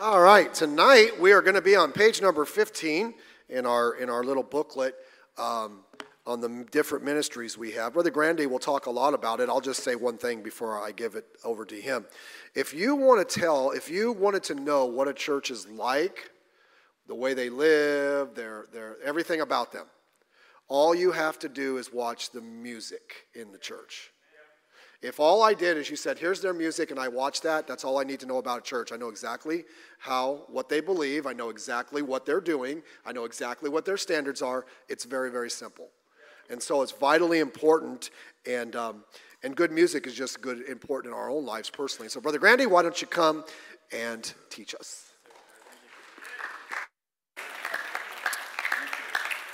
All right, tonight we are going to be on page number 15 in our in our little booklet um, on the different ministries we have. Brother Grande will talk a lot about it. I'll just say one thing before I give it over to him. If you want to tell, if you wanted to know what a church is like, the way they live, their their everything about them, all you have to do is watch the music in the church. If all I did is you said, here's their music, and I watched that, that's all I need to know about a church. I know exactly how, what they believe. I know exactly what they're doing. I know exactly what their standards are. It's very, very simple. And so it's vitally important, and, um, and good music is just good, important in our own lives personally. So, Brother Grande, why don't you come and teach us?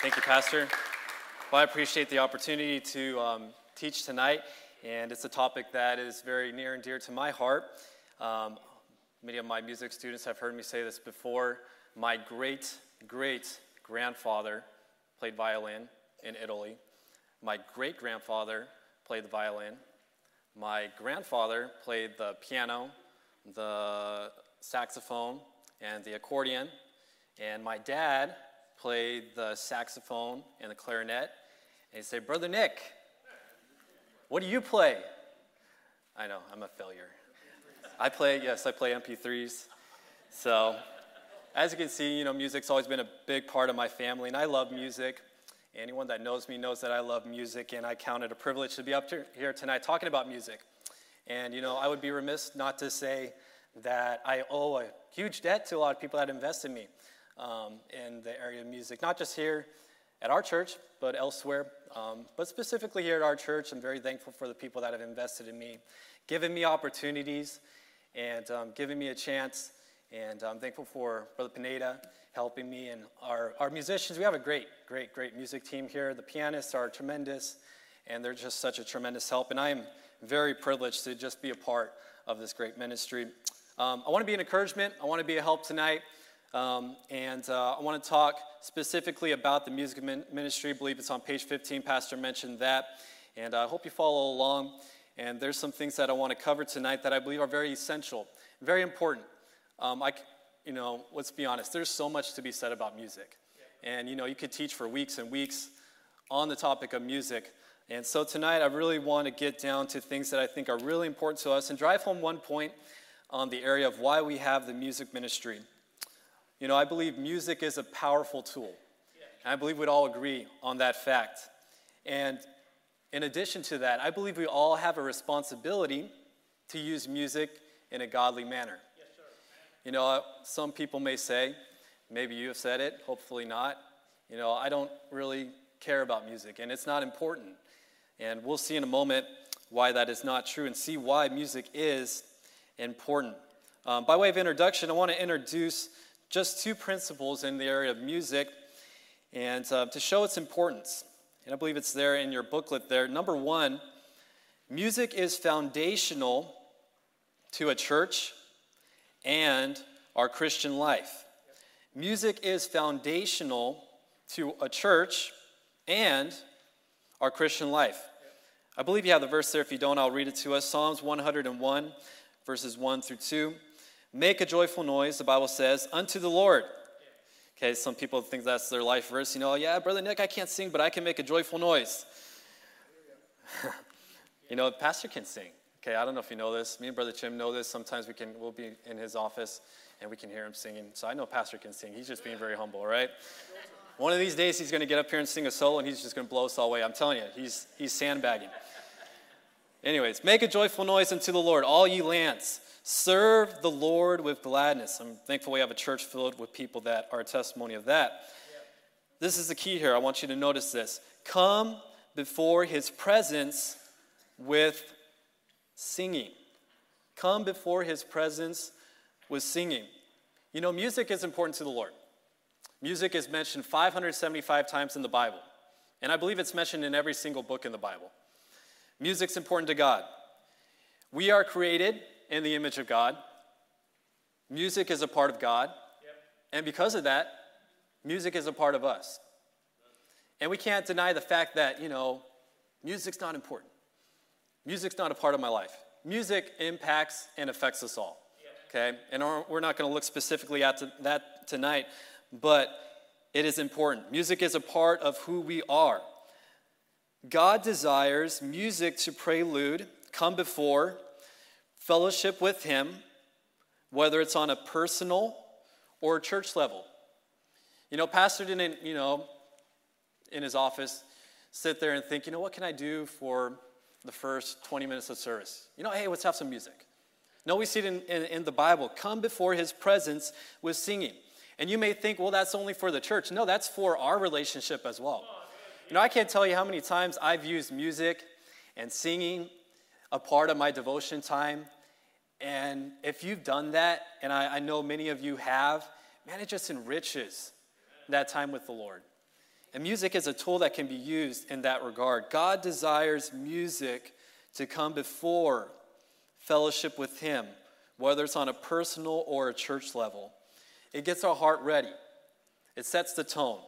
Thank you, Pastor. Well, I appreciate the opportunity to um, teach tonight and it's a topic that is very near and dear to my heart. Um, many of my music students have heard me say this before. My great, great grandfather played violin in Italy. My great grandfather played the violin. My grandfather played the piano, the saxophone, and the accordion. And my dad played the saxophone and the clarinet. And he said, Brother Nick, what do you play? I know, I'm a failure. I play, yes, I play MP3s. So, as you can see, you know, music's always been a big part of my family, and I love music. Anyone that knows me knows that I love music, and I count it a privilege to be up here tonight talking about music. And, you know, I would be remiss not to say that I owe a huge debt to a lot of people that invest in me um, in the area of music, not just here at our church, but elsewhere. Um, but specifically here at our church, I'm very thankful for the people that have invested in me, given me opportunities, and um, giving me a chance. And I'm thankful for Brother Pineda helping me and our, our musicians. We have a great, great, great music team here. The pianists are tremendous, and they're just such a tremendous help. And I am very privileged to just be a part of this great ministry. Um, I want to be an encouragement. I want to be a help tonight. Um, and uh, I want to talk specifically about the music ministry. I believe it's on page 15. Pastor mentioned that. And I hope you follow along. And there's some things that I want to cover tonight that I believe are very essential, very important. Um, I, you know, let's be honest, there's so much to be said about music. And, you know, you could teach for weeks and weeks on the topic of music. And so tonight, I really want to get down to things that I think are really important to us and drive home one point on the area of why we have the music ministry. You know, I believe music is a powerful tool. And I believe we'd all agree on that fact. And in addition to that, I believe we all have a responsibility to use music in a godly manner. you know, some people may say, maybe you have said it, hopefully not. You know, I don't really care about music and it's not important. And we'll see in a moment why that is not true and see why music is important. Um, by way of introduction, I want to introduce just two principles in the area of music and uh, to show its importance. And I believe it's there in your booklet there. Number one, music is foundational to a church and our Christian life. Music is foundational to a church and our Christian life. I believe you have the verse there. If you don't, I'll read it to us Psalms 101, verses 1 through 2. Make a joyful noise, the Bible says, unto the Lord. Okay, some people think that's their life verse. You know, yeah, Brother Nick, I can't sing, but I can make a joyful noise. you know, pastor can sing. Okay, I don't know if you know this. Me and Brother Jim know this. Sometimes we can, we'll be in his office and we can hear him singing. So I know Pastor can sing. He's just being very humble, right? One of these days he's going to get up here and sing a solo and he's just going to blow us all away. I'm telling you, he's, he's sandbagging. Anyways, make a joyful noise unto the Lord, all ye lands. Serve the Lord with gladness. I'm thankful we have a church filled with people that are a testimony of that. This is the key here. I want you to notice this. Come before his presence with singing. Come before his presence with singing. You know, music is important to the Lord. Music is mentioned 575 times in the Bible, and I believe it's mentioned in every single book in the Bible. Music's important to God. We are created in the image of God. Music is a part of God. Yep. And because of that, music is a part of us. And we can't deny the fact that, you know, music's not important. Music's not a part of my life. Music impacts and affects us all. Yep. Okay? And we're not going to look specifically at that tonight, but it is important. Music is a part of who we are. God desires music to prelude, come before, fellowship with Him, whether it's on a personal or church level. You know, Pastor didn't, you know, in his office, sit there and think, you know, what can I do for the first 20 minutes of service? You know, hey, let's have some music. No, we see it in, in, in the Bible. Come before his presence with singing. And you may think, well, that's only for the church. No, that's for our relationship as well. You know, I can't tell you how many times I've used music and singing a part of my devotion time. And if you've done that, and I, I know many of you have, man, it just enriches that time with the Lord. And music is a tool that can be used in that regard. God desires music to come before fellowship with Him, whether it's on a personal or a church level. It gets our heart ready, it sets the tone.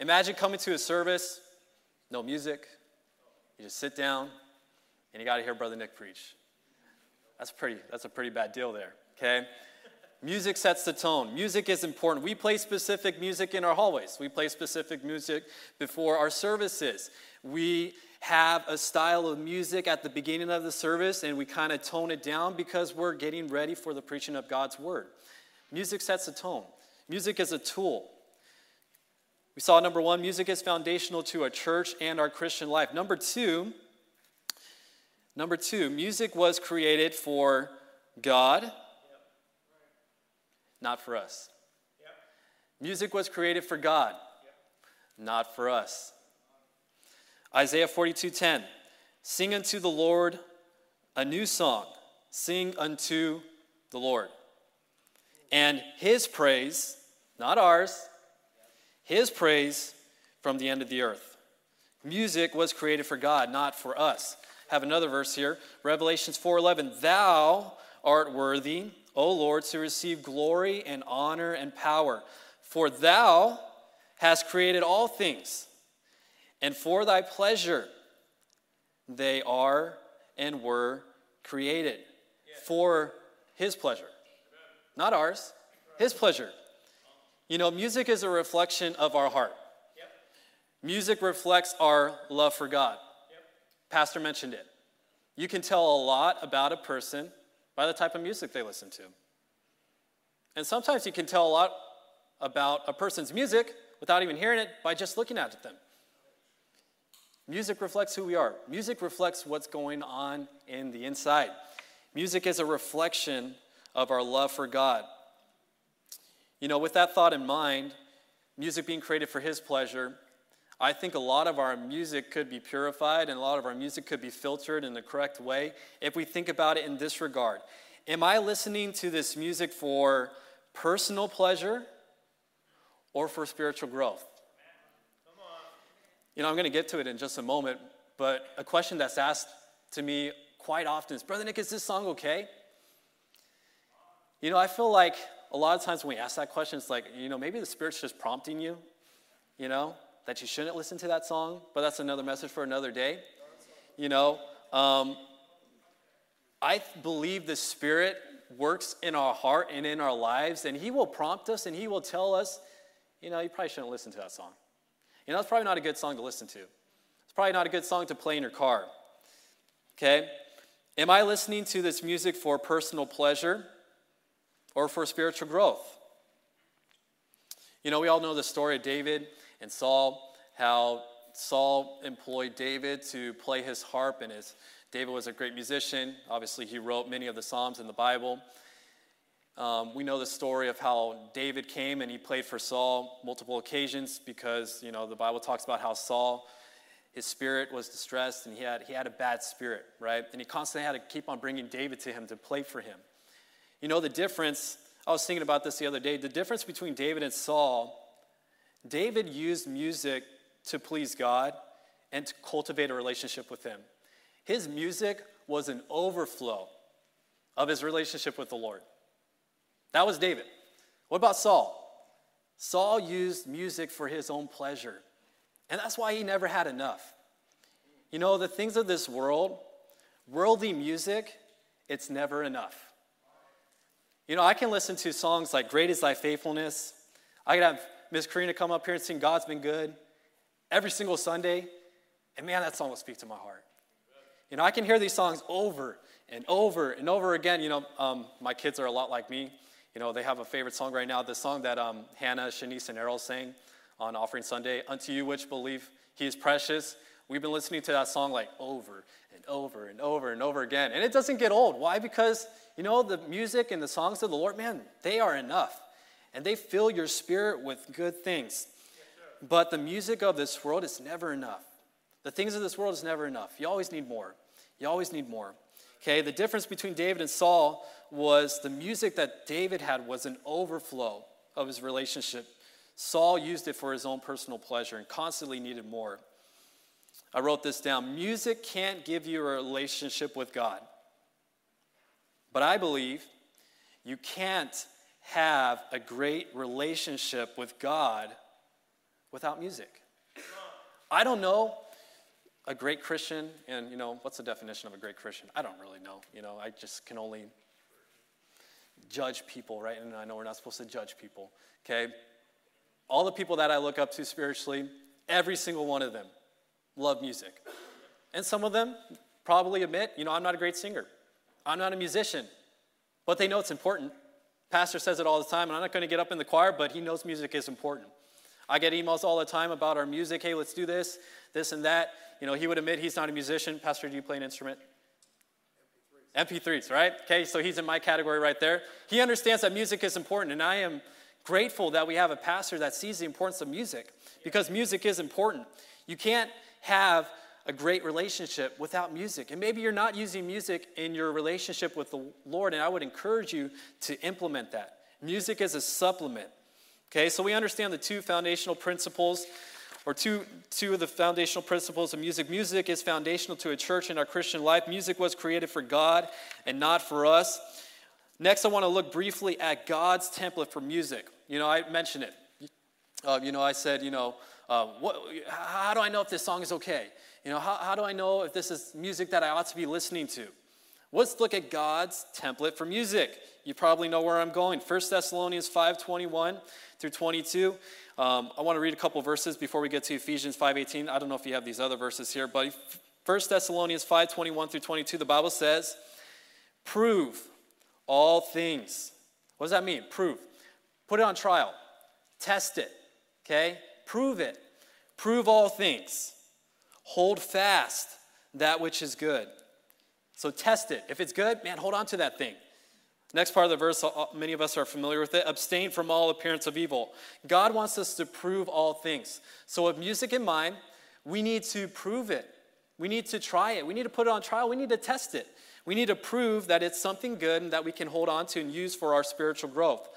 Imagine coming to a service, no music, you just sit down, and you got to hear Brother Nick preach. That's pretty, that's a pretty bad deal there, okay? Music sets the tone. Music is important. We play specific music in our hallways. We play specific music before our services. We have a style of music at the beginning of the service and we kind of tone it down because we're getting ready for the preaching of God's word. Music sets the tone. Music is a tool. We saw number one, music is foundational to a church and our Christian life. Number two, number two, music was created for God not for us. Music was created for God, not for us. Isaiah 42:10 Sing unto the Lord a new song. Sing unto the Lord. And his praise, not ours, his praise from the end of the earth. Music was created for God, not for us. Have another verse here, Revelations 4:11. Thou art worthy O Lord, to receive glory and honor and power. For thou hast created all things, and for thy pleasure they are and were created. For his pleasure, not ours, his pleasure. You know, music is a reflection of our heart. Music reflects our love for God. Pastor mentioned it. You can tell a lot about a person by the type of music they listen to. And sometimes you can tell a lot about a person's music without even hearing it by just looking at them. Music reflects who we are. Music reflects what's going on in the inside. Music is a reflection of our love for God. You know, with that thought in mind, music being created for His pleasure, I think a lot of our music could be purified and a lot of our music could be filtered in the correct way if we think about it in this regard. Am I listening to this music for personal pleasure or for spiritual growth? You know, I'm going to get to it in just a moment, but a question that's asked to me quite often is Brother Nick, is this song okay? You know, I feel like a lot of times when we ask that question, it's like, you know, maybe the Spirit's just prompting you, you know, that you shouldn't listen to that song, but that's another message for another day. You know, um, I believe the Spirit works in our heart and in our lives, and He will prompt us and He will tell us, you know, you probably shouldn't listen to that song. You know, it's probably not a good song to listen to. It's probably not a good song to play in your car. Okay? Am I listening to this music for personal pleasure or for spiritual growth? You know, we all know the story of David and Saul, how Saul employed David to play his harp, and his, David was a great musician. Obviously, he wrote many of the Psalms in the Bible. Um, we know the story of how David came and he played for Saul multiple occasions because, you know, the Bible talks about how Saul, his spirit was distressed and he had, he had a bad spirit, right? And he constantly had to keep on bringing David to him to play for him. You know, the difference, I was thinking about this the other day, the difference between David and Saul, David used music to please God and to cultivate a relationship with him. His music was an overflow of his relationship with the Lord. That was David. What about Saul? Saul used music for his own pleasure, and that's why he never had enough. You know, the things of this world, worldly music, it's never enough. You know, I can listen to songs like Great is Thy Faithfulness. I could have Miss Karina come up here and sing God's Been Good every single Sunday. And man, that song will speak to my heart. You know, I can hear these songs over and over and over again. You know, um, my kids are a lot like me. You know, they have a favorite song right now, the song that um, Hannah, Shanice, and Errol sang on Offering Sunday, Unto You Which Believe He is Precious. We've been listening to that song like over and over and over and over again. And it doesn't get old. Why? Because, you know, the music and the songs of the Lord, man, they are enough. And they fill your spirit with good things. But the music of this world is never enough. The things of this world is never enough. You always need more. You always need more. Okay, the difference between David and Saul was the music that David had was an overflow of his relationship. Saul used it for his own personal pleasure and constantly needed more. I wrote this down. Music can't give you a relationship with God. But I believe you can't have a great relationship with God without music. I don't know a great Christian, and you know, what's the definition of a great Christian? I don't really know. You know, I just can only judge people, right? And I know we're not supposed to judge people, okay? All the people that I look up to spiritually, every single one of them love music. And some of them probably admit, you know, I'm not a great singer, I'm not a musician, but they know it's important. Pastor says it all the time, and I'm not going to get up in the choir, but he knows music is important. I get emails all the time about our music. Hey, let's do this, this, and that. You know, he would admit he's not a musician. Pastor, do you play an instrument? MP3s. MP3s, right? Okay, so he's in my category right there. He understands that music is important, and I am grateful that we have a pastor that sees the importance of music because music is important. You can't have a great relationship without music. And maybe you're not using music in your relationship with the Lord, and I would encourage you to implement that. Music is a supplement. Okay, so we understand the two foundational principles, or two, two of the foundational principles of music. Music is foundational to a church in our Christian life. Music was created for God and not for us. Next, I want to look briefly at God's template for music. You know, I mentioned it. Uh, you know, I said, you know, uh, what, how do I know if this song is okay? You know, how, how do I know if this is music that I ought to be listening to? Let's look at God's template for music. You probably know where I'm going. 1 Thessalonians 5:21 through 22. Um, I want to read a couple verses before we get to Ephesians 5:18. I don't know if you have these other verses here, but 1 Thessalonians 5:21 through 22, the Bible says, "Prove all things." What does that mean? Prove. Put it on trial. Test it. Okay? Prove it. Prove all things. Hold fast that which is good. So test it. If it's good, man, hold on to that thing. Next part of the verse, uh, many of us are familiar with it abstain from all appearance of evil. God wants us to prove all things. So, with music in mind, we need to prove it. We need to try it. We need to put it on trial. We need to test it. We need to prove that it's something good and that we can hold on to and use for our spiritual growth.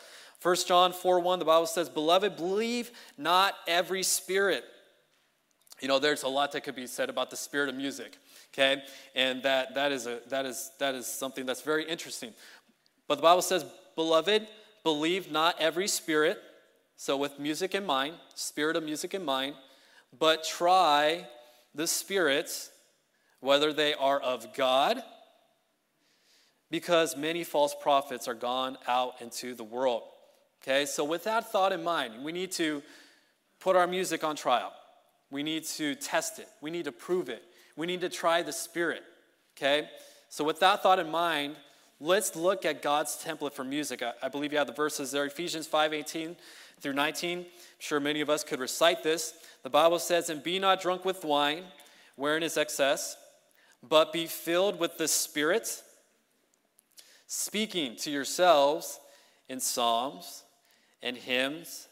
1 John 4 1, the Bible says, Beloved, believe not every spirit. You know, there's a lot that could be said about the spirit of music okay? And that that is a that is that is something that's very interesting. But the bible says beloved believe not every spirit so with music in mind spirit of music in mind but try the spirits whether they are of god because many false prophets are gone out into the world okay so with that thought in mind we need to put our music on trial we need to test it we need to prove it we need to try the Spirit, okay? So, with that thought in mind, let's look at God's template for music. I, I believe you have the verses there Ephesians 5 18 through 19. I'm sure many of us could recite this. The Bible says, And be not drunk with wine, wherein is excess, but be filled with the Spirit, speaking to yourselves in psalms and hymns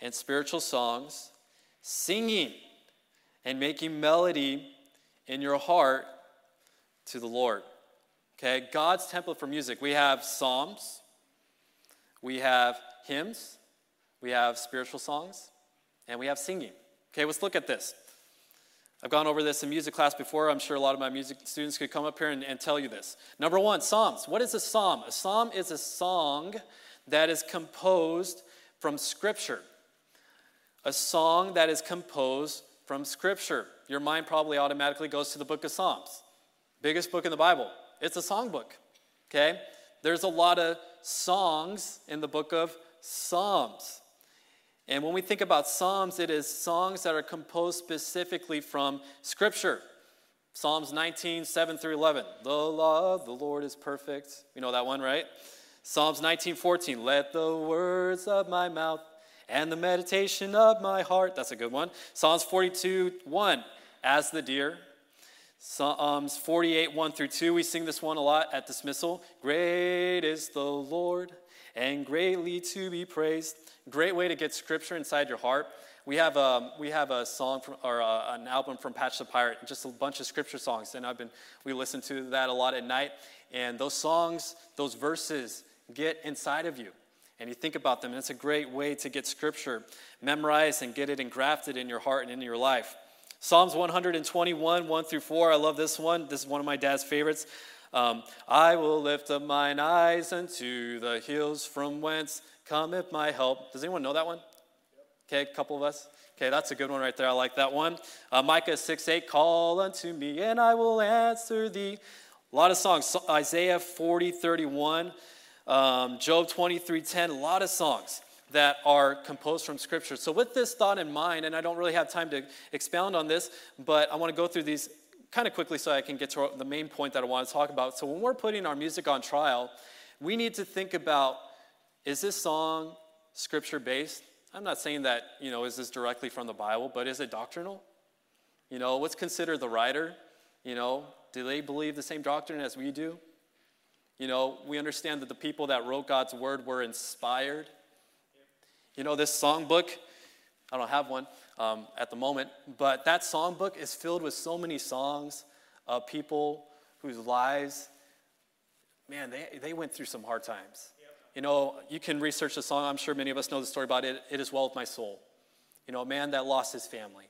and spiritual songs, singing and making melody in your heart to the Lord. Okay, God's template for music. We have psalms, we have hymns, we have spiritual songs, and we have singing. Okay, let's look at this. I've gone over this in music class before. I'm sure a lot of my music students could come up here and, and tell you this. Number one, Psalms. What is a psalm? A psalm is a song that is composed from Scripture. A song that is composed from Scripture. Your mind probably automatically goes to the book of Psalms, biggest book in the Bible. It's a songbook, okay? There's a lot of songs in the book of Psalms. And when we think about Psalms, it is songs that are composed specifically from Scripture. Psalms 19, 7 through 11. The law of the Lord is perfect. You know that one, right? Psalms 19:14, Let the words of my mouth and the meditation of my heart. That's a good one. Psalms 42, 1. As the deer. Psalms 48, 1 through 2. We sing this one a lot at dismissal. Great is the Lord and greatly to be praised. Great way to get scripture inside your heart. We have a, we have a song from, or a, an album from Patch the Pirate, just a bunch of scripture songs. And I've been, we listen to that a lot at night. And those songs, those verses get inside of you. And you think about them, and it's a great way to get scripture memorized and get it engrafted in your heart and in your life. Psalms 121, 1 through 4. I love this one. This is one of my dad's favorites. Um, I will lift up mine eyes unto the hills from whence cometh my help. Does anyone know that one? Okay, a couple of us. Okay, that's a good one right there. I like that one. Uh, Micah 6 8, call unto me and I will answer thee. A lot of songs. Isaiah 40 31, um, Job 23:10, a lot of songs that are composed from Scripture. So, with this thought in mind, and I don't really have time to expound on this, but I want to go through these kind of quickly so I can get to the main point that I want to talk about. So, when we're putting our music on trial, we need to think about is this song Scripture based? I'm not saying that, you know, is this directly from the Bible, but is it doctrinal? You know, what's considered the writer? You know, do they believe the same doctrine as we do? You know, we understand that the people that wrote God's word were inspired. You know, this songbook, I don't have one um, at the moment, but that songbook is filled with so many songs of people whose lives, man, they, they went through some hard times. You know, you can research the song. I'm sure many of us know the story about it. It is well with my soul. You know, a man that lost his family.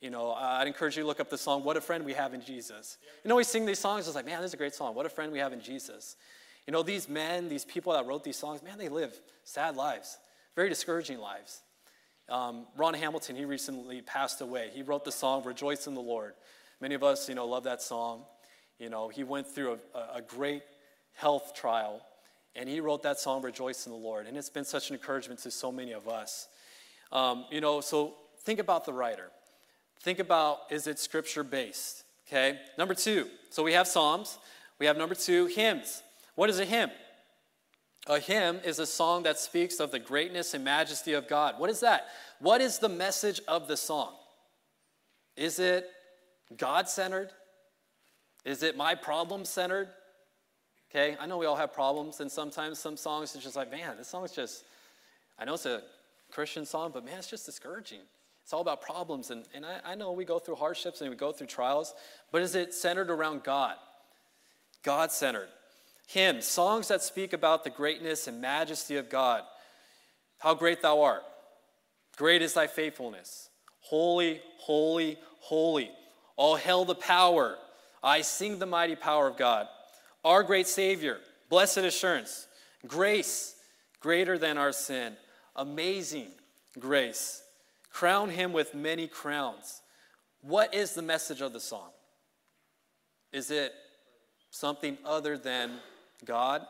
You know, I'd encourage you to look up the song, What a Friend We Have in Jesus. You know, we sing these songs, it's like, man, this is a great song. What a friend we have in Jesus. You know, these men, these people that wrote these songs, man, they live sad lives, very discouraging lives. Um, Ron Hamilton, he recently passed away. He wrote the song, Rejoice in the Lord. Many of us, you know, love that song. You know, he went through a, a great health trial and he wrote that song, Rejoice in the Lord. And it's been such an encouragement to so many of us. Um, you know, so think about the writer. Think about is it scripture based? Okay. Number two. So we have Psalms. We have number two, hymns. What is a hymn? A hymn is a song that speaks of the greatness and majesty of God. What is that? What is the message of the song? Is it God centered? Is it my problem centered? Okay, I know we all have problems, and sometimes some songs are just like, man, this song is just, I know it's a Christian song, but man, it's just discouraging. It's all about problems, and, and I, I know we go through hardships and we go through trials, but is it centered around God? God centered. Hymns, songs that speak about the greatness and majesty of God. How great thou art. Great is thy faithfulness. Holy, holy, holy. All hail the power. I sing the mighty power of God our great Savior, blessed assurance, grace greater than our sin, amazing grace. Crown him with many crowns. What is the message of the song? Is it something other than God?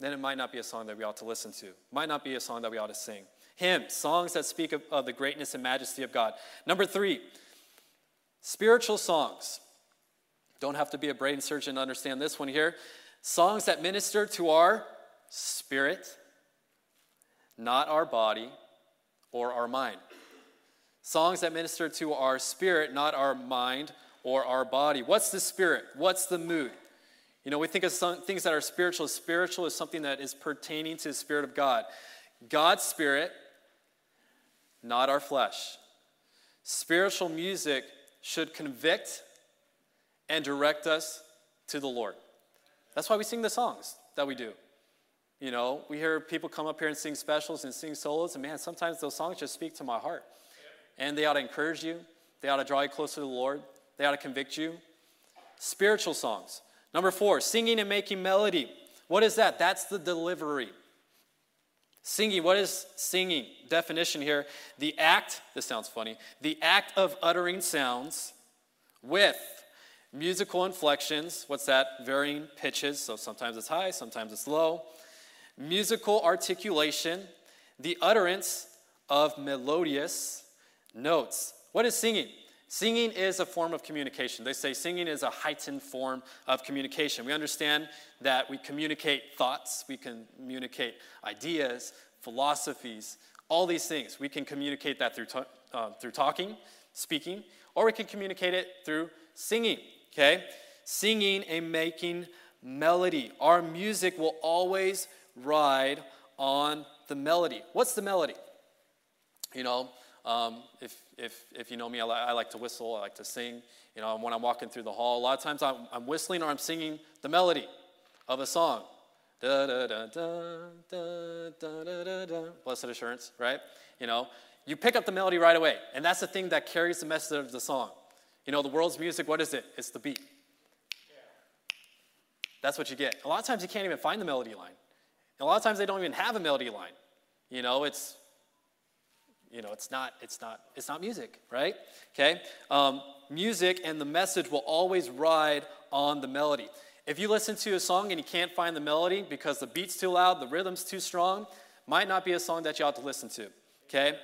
Then it might not be a song that we ought to listen to. Might not be a song that we ought to sing. Hymns, songs that speak of, of the greatness and majesty of God. Number three, spiritual songs. Don't have to be a brain surgeon to understand this one here. Songs that minister to our spirit, not our body or our mind. Songs that minister to our spirit, not our mind or our body. What's the spirit? What's the mood? You know, we think of some things that are spiritual. Spiritual is something that is pertaining to the Spirit of God. God's Spirit, not our flesh. Spiritual music should convict and direct us to the Lord. That's why we sing the songs that we do. You know, we hear people come up here and sing specials and sing solos, and man, sometimes those songs just speak to my heart. And they ought to encourage you, they ought to draw you closer to the Lord, they ought to convict you. Spiritual songs. Number four, singing and making melody. What is that? That's the delivery. Singing, what is singing? Definition here the act, this sounds funny, the act of uttering sounds with Musical inflections, what's that? Varying pitches, so sometimes it's high, sometimes it's low. musical articulation, the utterance of melodious notes. What is singing? Singing is a form of communication. They say singing is a heightened form of communication. We understand that we communicate thoughts, we communicate ideas, philosophies, all these things. We can communicate that through, uh, through talking, speaking, or we can communicate it through singing, okay? Singing and making melody. Our music will always ride on the melody. What's the melody? You know, um, if, if, if you know me, I, li- I, like to whistle, I like to sing. You know, when I'm walking through the hall, a lot of times I'm, I'm whistling or I'm singing the melody of a song. Da, da, da, da, da, da, da, da, Blessed assurance, right? You know, you pick up the melody right away. And that's the thing that carries the message of the song. You know, the world's music, what is it? It's the beat. That's what you get. A lot of times you can't even find the melody line. A lot of times they don't even have a melody line. You know, it's you know, it's not, it's not, it's not music, right? Okay? Um, music and the message will always ride on the melody. If you listen to a song and you can't find the melody because the beat's too loud, the rhythm's too strong, might not be a song that you ought to listen to. Okay?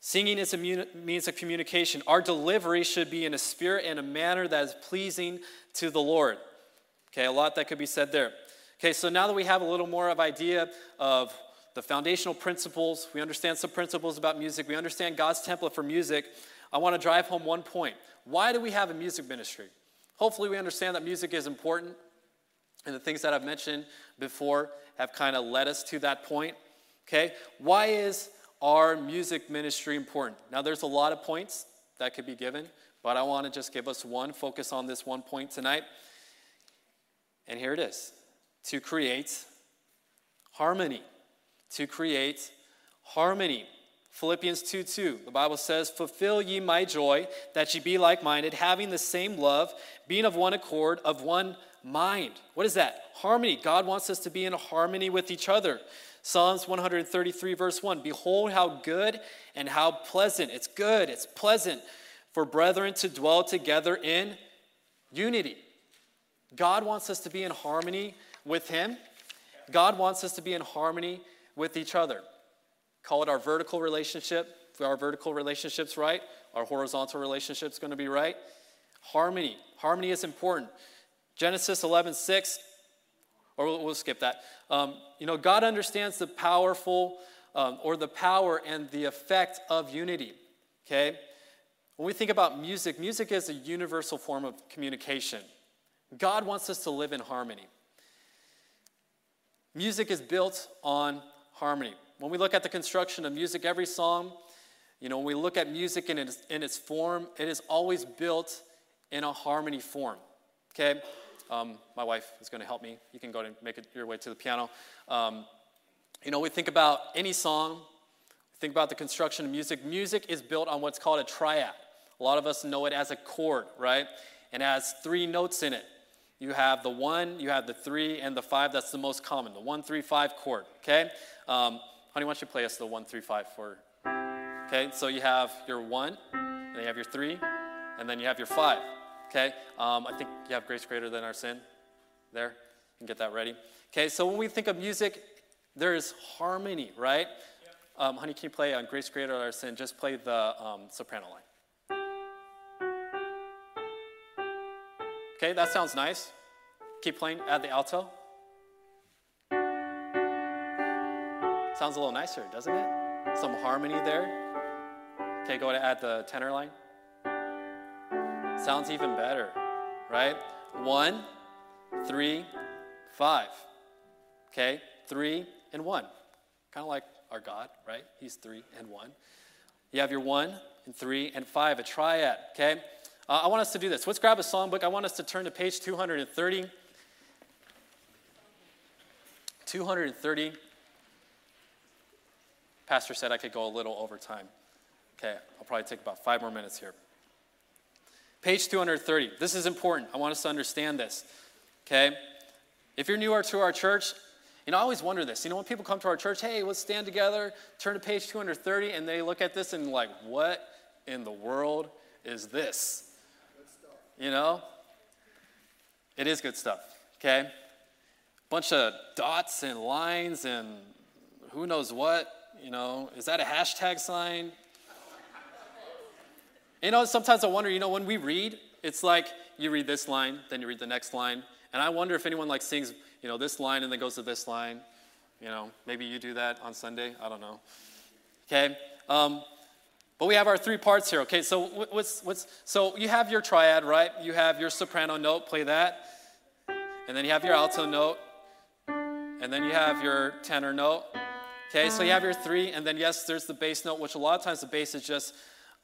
Singing is a means of communication. Our delivery should be in a spirit and a manner that is pleasing to the Lord. Okay, a lot that could be said there. Okay, so now that we have a little more of idea of the foundational principles. We understand some principles about music. We understand God's template for music. I want to drive home one point. Why do we have a music ministry? Hopefully, we understand that music is important, and the things that I've mentioned before have kind of led us to that point. Okay? Why is our music ministry important? Now, there's a lot of points that could be given, but I want to just give us one, focus on this one point tonight. And here it is to create harmony to create harmony. Philippians 2 2, the Bible says, Fulfill ye my joy, that ye be like minded, having the same love, being of one accord, of one mind. What is that? Harmony. God wants us to be in harmony with each other. Psalms 133, verse 1 Behold, how good and how pleasant. It's good, it's pleasant for brethren to dwell together in unity. God wants us to be in harmony with Him. God wants us to be in harmony with each other. Call it our vertical relationship. If our vertical relationship's right, our horizontal relationship's going to be right. Harmony. Harmony is important. Genesis 11, 6, or we'll, we'll skip that. Um, you know, God understands the powerful, um, or the power and the effect of unity. Okay? When we think about music, music is a universal form of communication. God wants us to live in harmony. Music is built on harmony. When we look at the construction of music, every song, you know, when we look at music in its, in its form, it is always built in a harmony form. Okay? Um, my wife is going to help me. You can go and make it your way to the piano. Um, you know, we think about any song, think about the construction of music. Music is built on what's called a triad. A lot of us know it as a chord, right? And has three notes in it. You have the one, you have the three, and the five. That's the most common, the one, three, five chord, okay? Um, honey, why don't you play us the one, three, five for. Okay, so you have your one, and you have your three, and then you have your five. Okay, um, I think you have grace greater than our sin. There, you can get that ready. Okay, so when we think of music, there is harmony, right? Um, honey, can you play on Grace Greater than Our Sin? Just play the um, soprano line. Okay, that sounds nice. Keep playing, add the alto. Sounds a little nicer, doesn't it? Some harmony there. Okay, go to add the tenor line. Sounds even better, right? One, three, five. Okay, three and one. Kind of like our God, right? He's three and one. You have your one and three and five, a triad, okay? Uh, I want us to do this. Let's grab a songbook. I want us to turn to page 230. 230. Pastor said I could go a little over time. Okay, I'll probably take about five more minutes here. Page 230. This is important. I want us to understand this. Okay? If you're newer to our church, you know, I always wonder this. You know, when people come to our church, hey, let's stand together, turn to page 230, and they look at this and, like, what in the world is this? You know? It is good stuff, okay? bunch of dots and lines and who knows what. You know, is that a hashtag sign? You know, sometimes I wonder, you know, when we read, it's like you read this line, then you read the next line. And I wonder if anyone like sings, you know, this line and then goes to this line. You know, maybe you do that on Sunday. I don't know. Okay. Um, but we have our three parts here. Okay. So what's what's so you have your triad, right? You have your soprano note. Play that, and then you have your alto note, and then you have your tenor note. Okay. So you have your three, and then yes, there's the bass note, which a lot of times the bass is just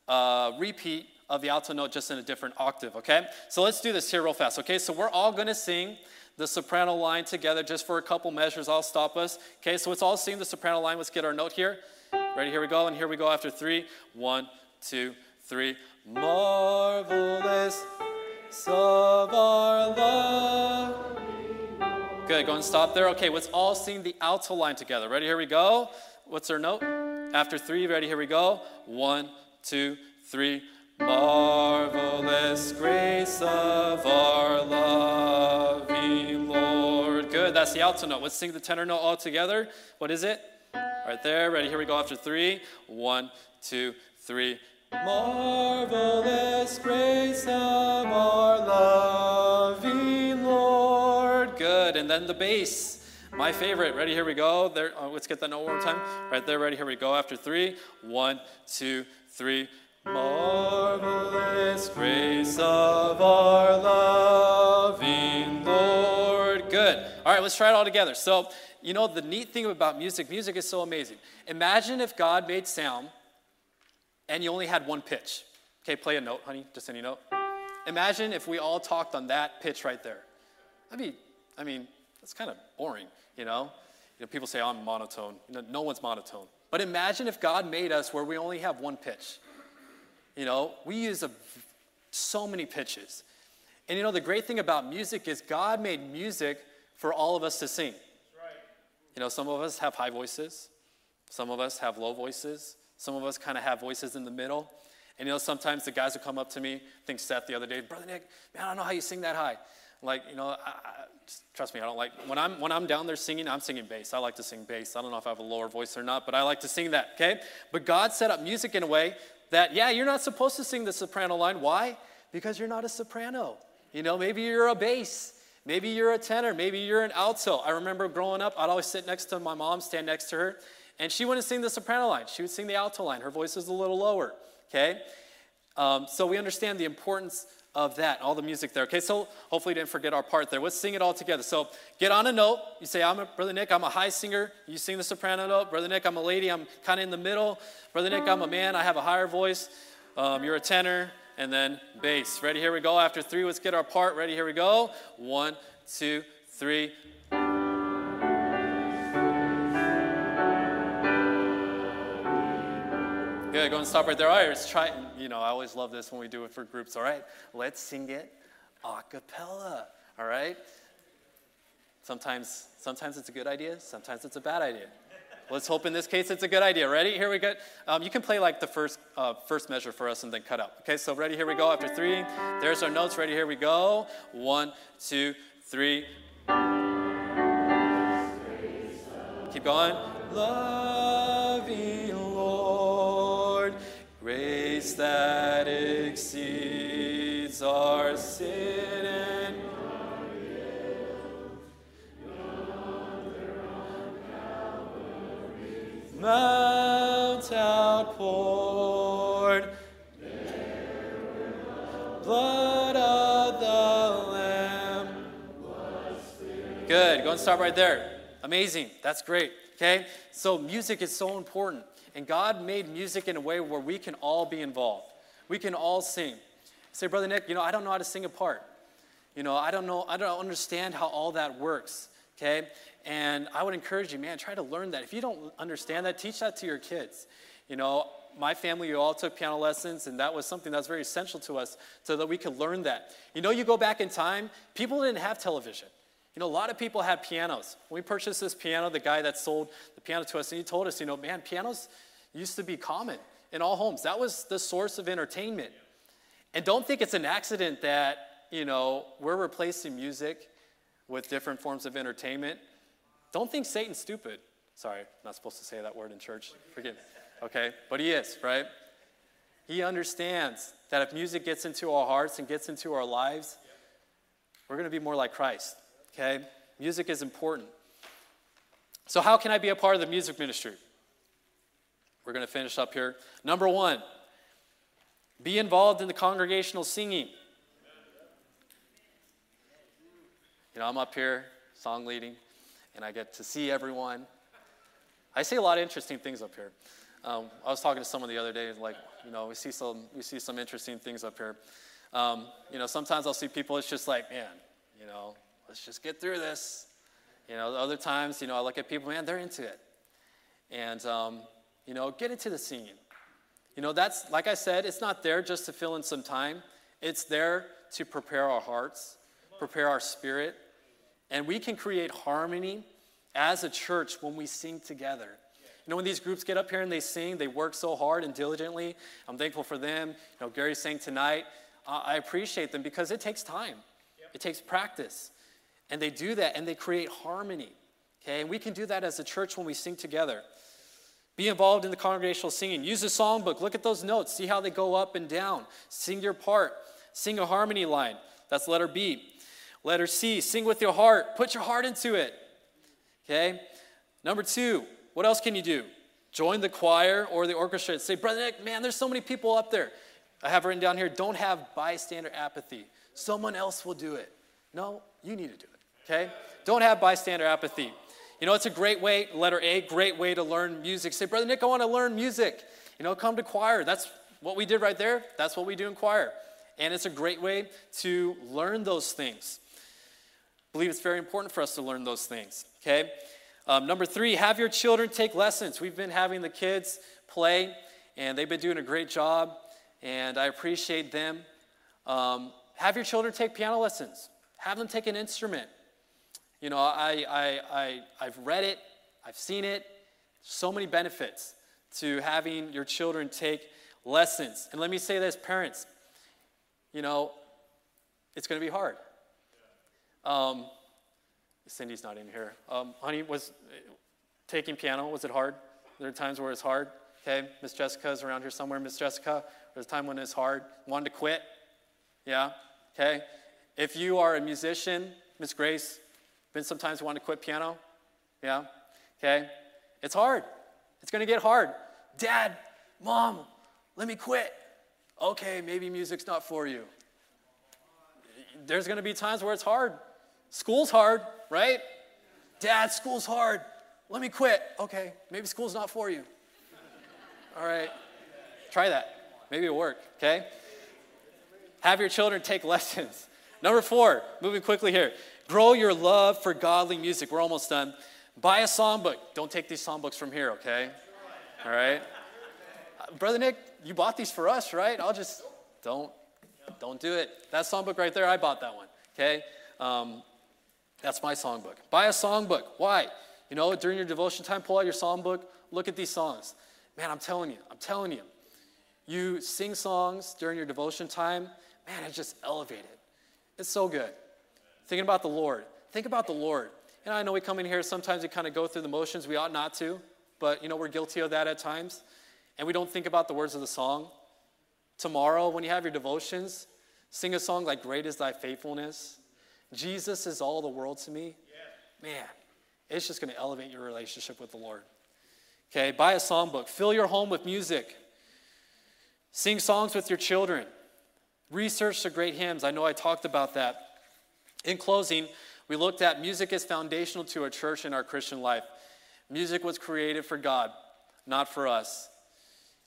a repeat of the alto note just in a different octave, okay? So let's do this here real fast, okay? So we're all gonna sing the soprano line together just for a couple measures. I'll stop us, okay? So let's all sing the soprano line. Let's get our note here. Ready? Here we go. And here we go after three. One, two, three. Marvelous of our love. Good. Go and stop there. Okay, let's all sing the alto line together. Ready? Here we go. What's our note? After three. Ready? Here we go. One, two, three. Marvelous grace of our loving Lord. Good, that's the alto note. Let's sing the tenor note all together. What is it? Right there. Ready? Here we go after three. One, two, three. Marvelous grace of our loving Lord. Good, and then the bass. My favorite. Ready? Here we go. There. Uh, let's get that note one more time. Right there. Ready? Here we go. After three. One, two, three. Marvelous grace of our loving Lord. Good. All right, let's try it all together. So, you know, the neat thing about music, music is so amazing. Imagine if God made sound and you only had one pitch. Okay, play a note, honey, just any note. Imagine if we all talked on that pitch right there. I mean, I mean, that's kind of boring, you know? You know, people say, oh, I'm monotone. You know, no one's monotone. But imagine if God made us where we only have one pitch. You know, we use a, so many pitches. And you know, the great thing about music is God made music for all of us to sing. You know, some of us have high voices, some of us have low voices, some of us kind of have voices in the middle. And you know, sometimes the guys will come up to me, think Seth the other day, Brother Nick, man, I don't know how you sing that high. Like, you know, I, I, trust me, I don't like, when I'm, when I'm down there singing, I'm singing bass. I like to sing bass. I don't know if I have a lower voice or not, but I like to sing that, okay? But God set up music in a way that, yeah, you're not supposed to sing the soprano line. Why? Because you're not a soprano. You know, maybe you're a bass. Maybe you're a tenor. Maybe you're an alto. I remember growing up, I'd always sit next to my mom, stand next to her, and she wouldn't sing the soprano line. She would sing the alto line. Her voice is a little lower, okay? Um, so we understand the importance of that, all the music there. Okay, so hopefully didn't forget our part there. Let's sing it all together. So get on a note. You say, I'm a, Brother Nick, I'm a high singer. You sing the soprano note. Brother Nick, I'm a lady. I'm kind of in the middle. Brother Nick, I'm a man. I have a higher voice. Um, you're a tenor. And then bass. Ready? Here we go. After three, let's get our part. Ready? Here we go. One, two, three. Good, go and stop right there. All right, let's try, you know, I always love this when we do it for groups. All right, let's sing it a cappella. All right? Sometimes, sometimes it's a good idea, sometimes it's a bad idea. Let's hope in this case it's a good idea. Ready? Here we go. Um, you can play like the first, uh, first measure for us and then cut out. Okay, so ready? Here we go. After three, there's our notes. Ready? Here we go. One, two, three. Keep going. Loving Lord, grace that exceeds our sin Mount outpoured, blood of the Lamb. Good. Go and start right there. Amazing. That's great. Okay? So, music is so important. And God made music in a way where we can all be involved. We can all sing. Say, Brother Nick, you know, I don't know how to sing a part. You know, I don't know, I don't understand how all that works. Okay? And I would encourage you, man, try to learn that. If you don't understand that, teach that to your kids. You know, my family, all took piano lessons, and that was something that was very essential to us so that we could learn that. You know, you go back in time, people didn't have television. You know, a lot of people had pianos. When we purchased this piano, the guy that sold the piano to us, and he told us, you know, man, pianos used to be common in all homes. That was the source of entertainment. And don't think it's an accident that, you know, we're replacing music with different forms of entertainment. Don't think Satan's stupid. Sorry, I'm not supposed to say that word in church. Forgive me. Okay, but he is, right? He understands that if music gets into our hearts and gets into our lives, we're going to be more like Christ. Okay? Music is important. So, how can I be a part of the music ministry? We're going to finish up here. Number one, be involved in the congregational singing. You know, I'm up here song leading, and I get to see everyone. I see a lot of interesting things up here. Um, I was talking to someone the other day, like, you know, we see some, we see some interesting things up here. Um, you know, sometimes I'll see people, it's just like, man, you know, let's just get through this. You know, other times, you know, I look at people, man, they're into it. And, um, you know, get into the scene. You know, that's, like I said, it's not there just to fill in some time, it's there to prepare our hearts, prepare our spirit. And we can create harmony as a church when we sing together. You know, when these groups get up here and they sing, they work so hard and diligently. I'm thankful for them. You know, Gary sang tonight. Uh, I appreciate them because it takes time, yep. it takes practice. And they do that and they create harmony. Okay, and we can do that as a church when we sing together. Be involved in the congregational singing. Use a songbook. Look at those notes. See how they go up and down. Sing your part. Sing a harmony line. That's letter B. Letter C, sing with your heart. Put your heart into it. Okay? Number two, what else can you do? Join the choir or the orchestra. Say, Brother Nick, man, there's so many people up there. I have written down here, don't have bystander apathy. Someone else will do it. No, you need to do it. Okay? Don't have bystander apathy. You know, it's a great way, letter A, great way to learn music. Say, Brother Nick, I want to learn music. You know, come to choir. That's what we did right there. That's what we do in choir. And it's a great way to learn those things. I believe it's very important for us to learn those things. Okay? Um, number three, have your children take lessons. We've been having the kids play, and they've been doing a great job, and I appreciate them. Um, have your children take piano lessons, have them take an instrument. You know, I, I, I, I've read it, I've seen it. So many benefits to having your children take lessons. And let me say this, parents, you know, it's going to be hard. Um, Cindy's not in here. Um, honey, was taking piano, was it hard? There are times where it's hard. Okay, Miss Jessica's around here somewhere. Miss Jessica, there's a time when it's hard. Wanted to quit? Yeah, okay. If you are a musician, Miss Grace, been sometimes you want to quit piano? Yeah, okay. It's hard. It's going to get hard. Dad, mom, let me quit. Okay, maybe music's not for you. There's going to be times where it's hard. School's hard, right? Dad, school's hard. Let me quit. Okay, maybe school's not for you. All right, try that. Maybe it'll work, okay? Have your children take lessons. Number four, moving quickly here. Grow your love for godly music. We're almost done. Buy a songbook. Don't take these songbooks from here, okay? All right? Brother Nick, you bought these for us, right? I'll just, don't, don't do it. That songbook right there, I bought that one, okay? Um, that's my songbook. Buy a songbook. Why? You know, during your devotion time, pull out your songbook, look at these songs. Man, I'm telling you, I'm telling you. You sing songs during your devotion time, man, it's just elevated. It's so good. Thinking about the Lord. Think about the Lord. And I know we come in here, sometimes we kind of go through the motions. We ought not to, but you know, we're guilty of that at times. And we don't think about the words of the song. Tomorrow, when you have your devotions, sing a song like Great is Thy Faithfulness. Jesus is all the world to me, Yeah. man, it's just going to elevate your relationship with the Lord. Okay, buy a songbook, fill your home with music, sing songs with your children, research the great hymns. I know I talked about that. In closing, we looked at music is foundational to a church in our Christian life. Music was created for God, not for us.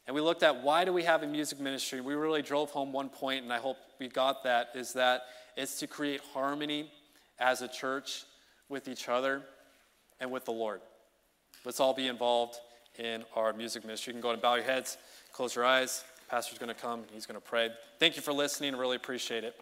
And we looked at why do we have a music ministry? We really drove home one point, and I hope we got that, is that it's to create harmony as a church with each other and with the Lord. Let's all be involved in our music ministry. You can go and bow your heads, close your eyes. Pastor's going to come, he's going to pray. Thank you for listening. Really appreciate it.